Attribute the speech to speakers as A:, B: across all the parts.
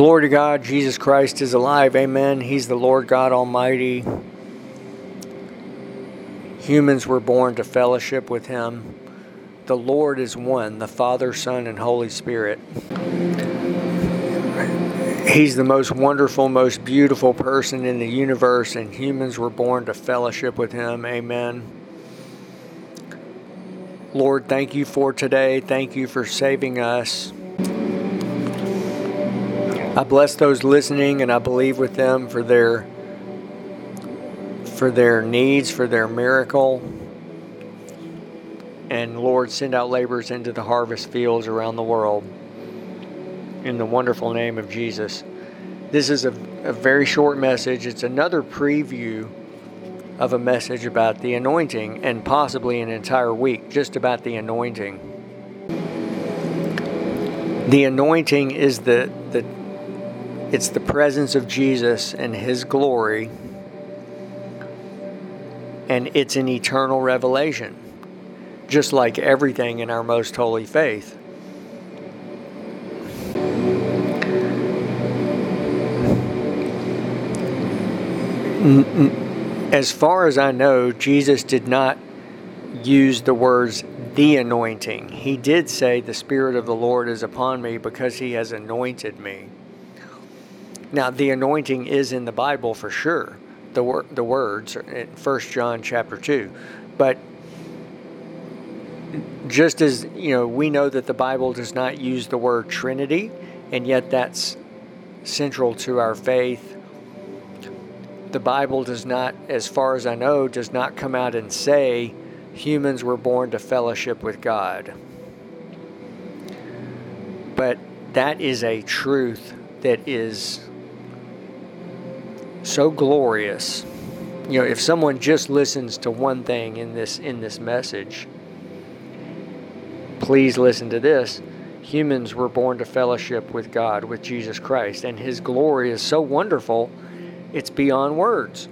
A: Glory to God, Jesus Christ is alive. Amen. He's the Lord God Almighty. Humans were born to fellowship with Him. The Lord is one, the Father, Son, and Holy Spirit. He's the most wonderful, most beautiful person in the universe, and humans were born to fellowship with Him. Amen. Lord, thank you for today. Thank you for saving us. I bless those listening and I believe with them for their for their needs, for their miracle. And Lord, send out laborers into the harvest fields around the world. In the wonderful name of Jesus. This is a, a very short message. It's another preview of a message about the anointing and possibly an entire week just about the anointing. The anointing is the, the it's the presence of Jesus and his glory and it's an eternal revelation just like everything in our most holy faith. As far as I know, Jesus did not use the words the anointing. He did say, The Spirit of the Lord is upon me because he has anointed me. Now, the anointing is in the Bible for sure, the, wor- the words in 1 John chapter 2. But just as you know we know that the bible does not use the word trinity and yet that's central to our faith the bible does not as far as i know does not come out and say humans were born to fellowship with god but that is a truth that is so glorious you know if someone just listens to one thing in this in this message please listen to this. Humans were born to fellowship with God, with Jesus Christ, and His glory is so wonderful, it's beyond words.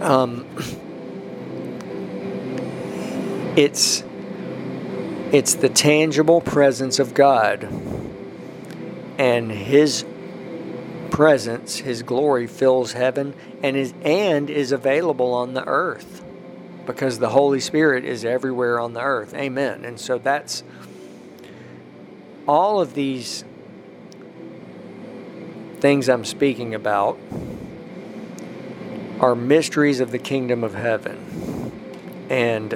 A: Um, it's it's the tangible presence of God, and His presence, His glory fills heaven, and is and is available on the earth because the Holy Spirit is everywhere on the earth. Amen. And so that's all of these things I'm speaking about are mysteries of the kingdom of heaven. And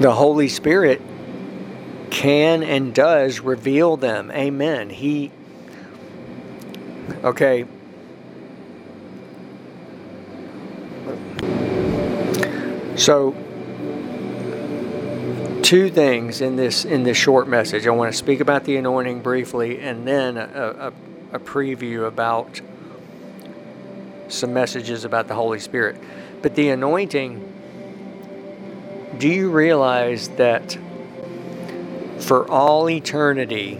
A: the Holy Spirit can and does reveal them. Amen. He, okay, So, two things in this in this short message. I want to speak about the anointing briefly, and then a, a, a preview about some messages about the Holy Spirit. But the anointing. Do you realize that for all eternity,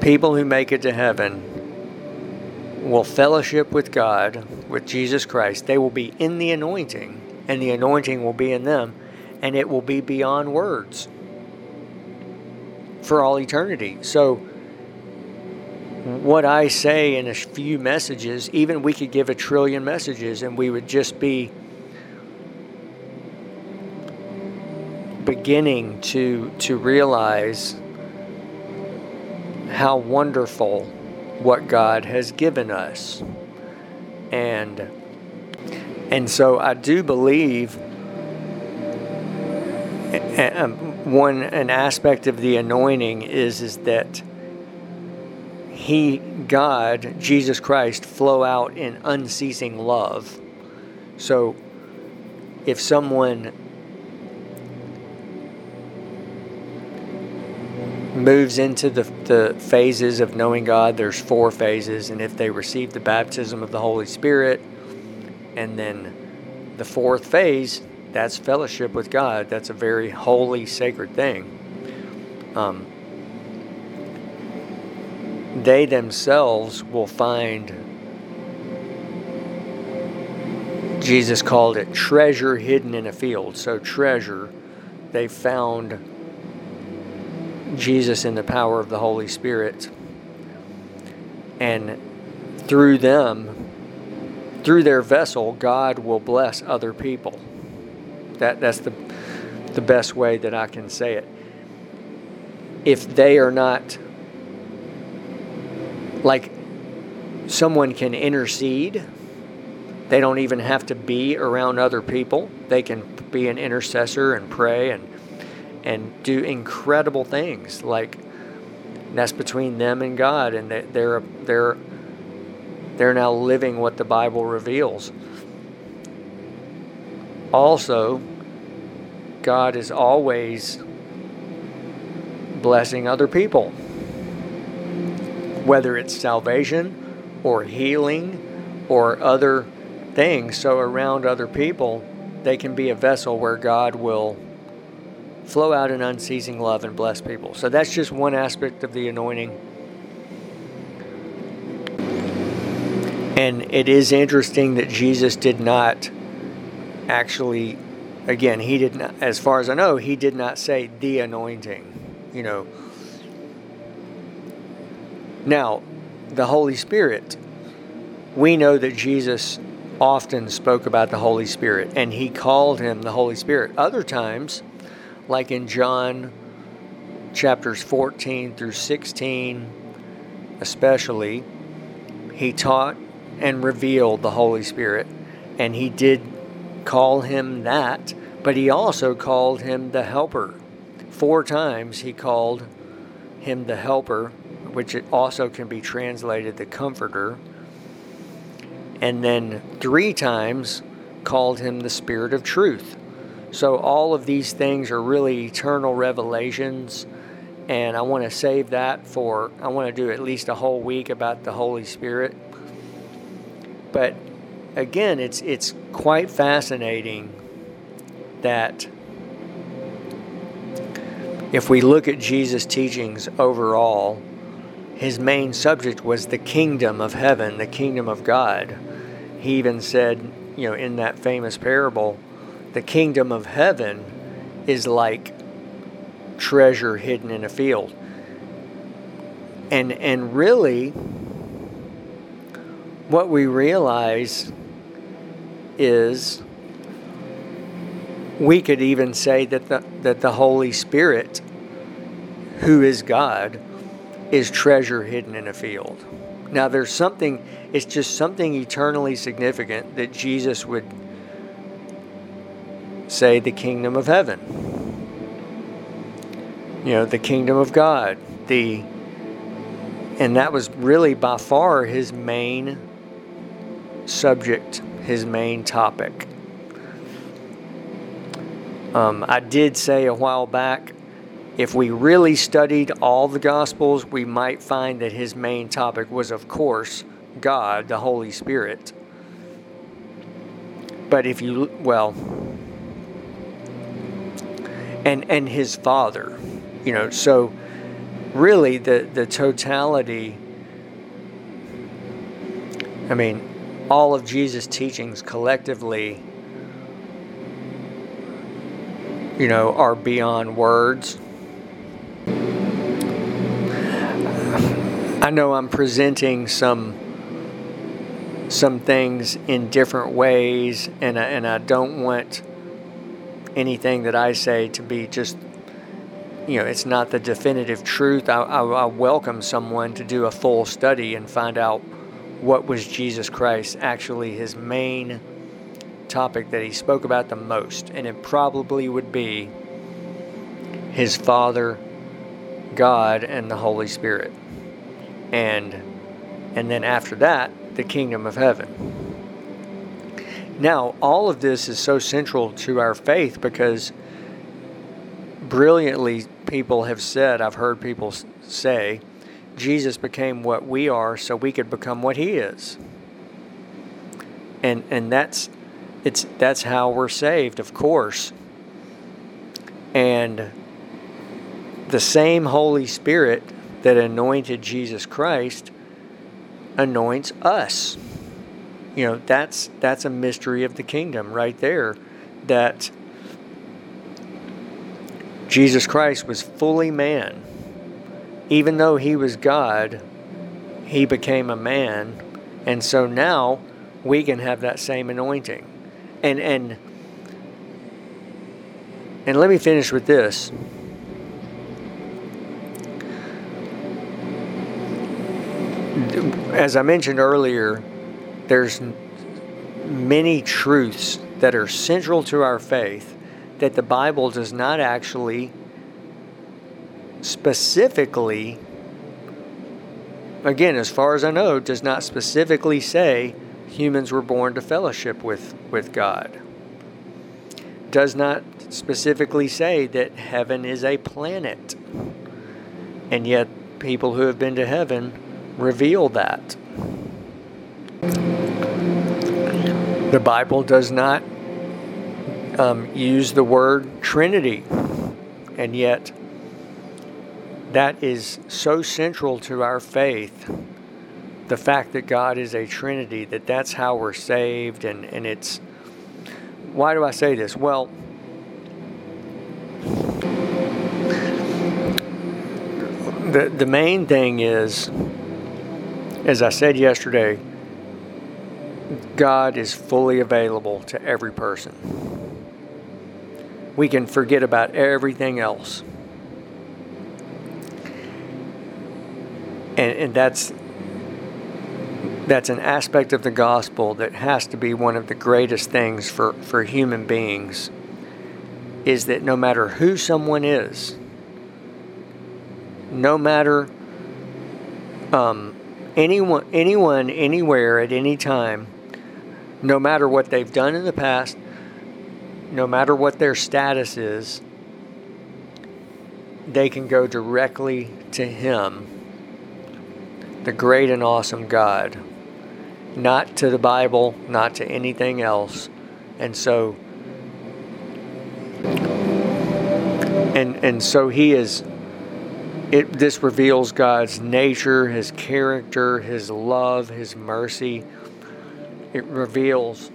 A: people who make it to heaven will fellowship with God, with Jesus Christ. They will be in the anointing, and the anointing will be in them, and it will be beyond words for all eternity. So, what I say in a few messages, even we could give a trillion messages, and we would just be beginning to to realize how wonderful what God has given us. And and so I do believe um, one an aspect of the anointing is is that he God Jesus Christ flow out in unceasing love. So if someone moves into the, the phases of knowing God. There's four phases, and if they receive the baptism of the Holy Spirit, and then the fourth phase, that's fellowship with God. That's a very holy, sacred thing. Um, they themselves will find Jesus called it treasure hidden in a field. So, treasure they found Jesus in the power of the Holy Spirit. And through them, through their vessel, God will bless other people. That, that's the, the best way that I can say it. If they are not, like, someone can intercede, they don't even have to be around other people. They can be an intercessor and pray and and do incredible things like that's between them and God and they're they're they're now living what the Bible reveals. Also, God is always blessing other people. Whether it's salvation or healing or other things, so around other people, they can be a vessel where God will flow out in unceasing love and bless people. So that's just one aspect of the anointing. And it is interesting that Jesus did not actually, again, he did not, as far as I know, he did not say the anointing, you know. Now, the Holy Spirit, we know that Jesus often spoke about the Holy Spirit and he called him the Holy Spirit. Other times, like in John chapters 14 through 16, especially, he taught and revealed the Holy Spirit. And he did call him that, but he also called him the Helper. Four times he called him the Helper, which also can be translated the Comforter. And then three times called him the Spirit of Truth. So all of these things are really eternal revelations and I want to save that for I want to do at least a whole week about the Holy Spirit. But again, it's it's quite fascinating that if we look at Jesus' teachings overall, his main subject was the kingdom of heaven, the kingdom of God. He even said, you know, in that famous parable, the kingdom of heaven is like treasure hidden in a field. And and really what we realize is we could even say that the that the Holy Spirit who is God is treasure hidden in a field. Now there's something it's just something eternally significant that Jesus would say the kingdom of heaven. You know, the kingdom of God. The and that was really by far his main subject, his main topic. Um, I did say a while back, if we really studied all the Gospels, we might find that his main topic was, of course, God, the Holy Spirit. But if you, well, and and his father you know so really the the totality i mean all of jesus teachings collectively you know are beyond words. I know i'm presenting some some things in different ways and I, and I don't want anything that I say to be just, you know, it's not the definitive truth. I, I, I welcome someone to do a full study and find out what was Jesus Christ actually his main topic that he spoke about the most. And it probably would be his Father, God, and the Holy Spirit. And and then after that, the kingdom of heaven. Now, all of this is so central to our faith because brilliantly people have said, I've heard people say, Jesus became what we are so we could become what he is. And and that's it's that's how we're saved, of course. And the same Holy Spirit that anointed Jesus Christ anoints us you know that's that's a mystery of the kingdom right there that Jesus Christ was fully man. Even though he was God, he became a man. And so now we can have that same anointing. And and and let me finish with this. As I mentioned earlier, there's many truths that are central to our faith that the Bible does not actually specifically, again, as far as I know, does not specifically say humans were born to fellowship with, with God. Does not specifically say that heaven is a planet. And yet, people who have been to heaven reveal that. The Bible does not um, use the word Trinity, and yet that is so central to our faith. The fact that God is a Trinity, that that's how we're saved, and, and it's. Why do I say this? Well, the, the main thing is, as I said yesterday, God is fully available to every person. We can forget about everything else. And, and that's that's an aspect of the gospel that has to be one of the greatest things for, for human beings is that no matter who someone is, no matter um, anyone, anyone, anywhere, at any time, no matter what they've done in the past, no matter what their status is, they can go directly to Him, the great and awesome God, not to the Bible, not to anything else. And so, and and so He is. It, this reveals God's nature, His character, His love, His mercy. It reveals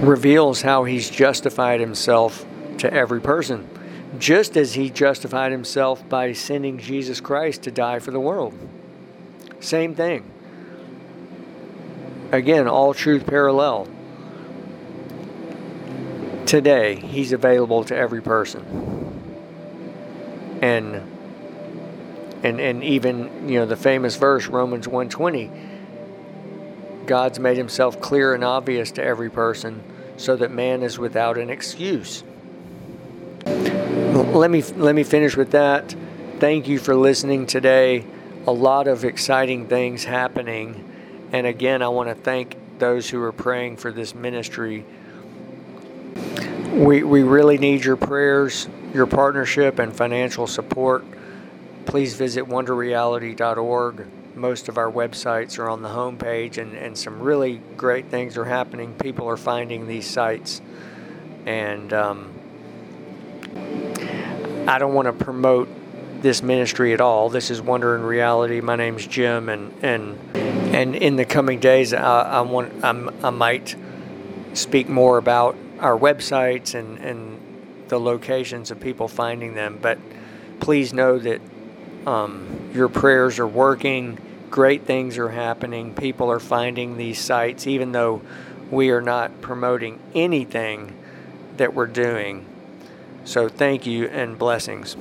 A: reveals how he's justified himself to every person, just as he justified himself by sending Jesus Christ to die for the world. Same thing. Again, all truth parallel. Today, he's available to every person. And and and even, you know, the famous verse Romans 120 God's made himself clear and obvious to every person so that man is without an excuse. Let me let me finish with that. Thank you for listening today. A lot of exciting things happening. And again, I want to thank those who are praying for this ministry. We, we really need your prayers, your partnership, and financial support. Please visit wonderreality.org most of our websites are on the homepage, and, and some really great things are happening. People are finding these sites, and um, I don't want to promote this ministry at all. This is Wonder and Reality. My name's Jim, and and and in the coming days, I, I want I'm, I might speak more about our websites and and the locations of people finding them. But please know that um, your prayers are working. Great things are happening. People are finding these sites, even though we are not promoting anything that we're doing. So, thank you and blessings.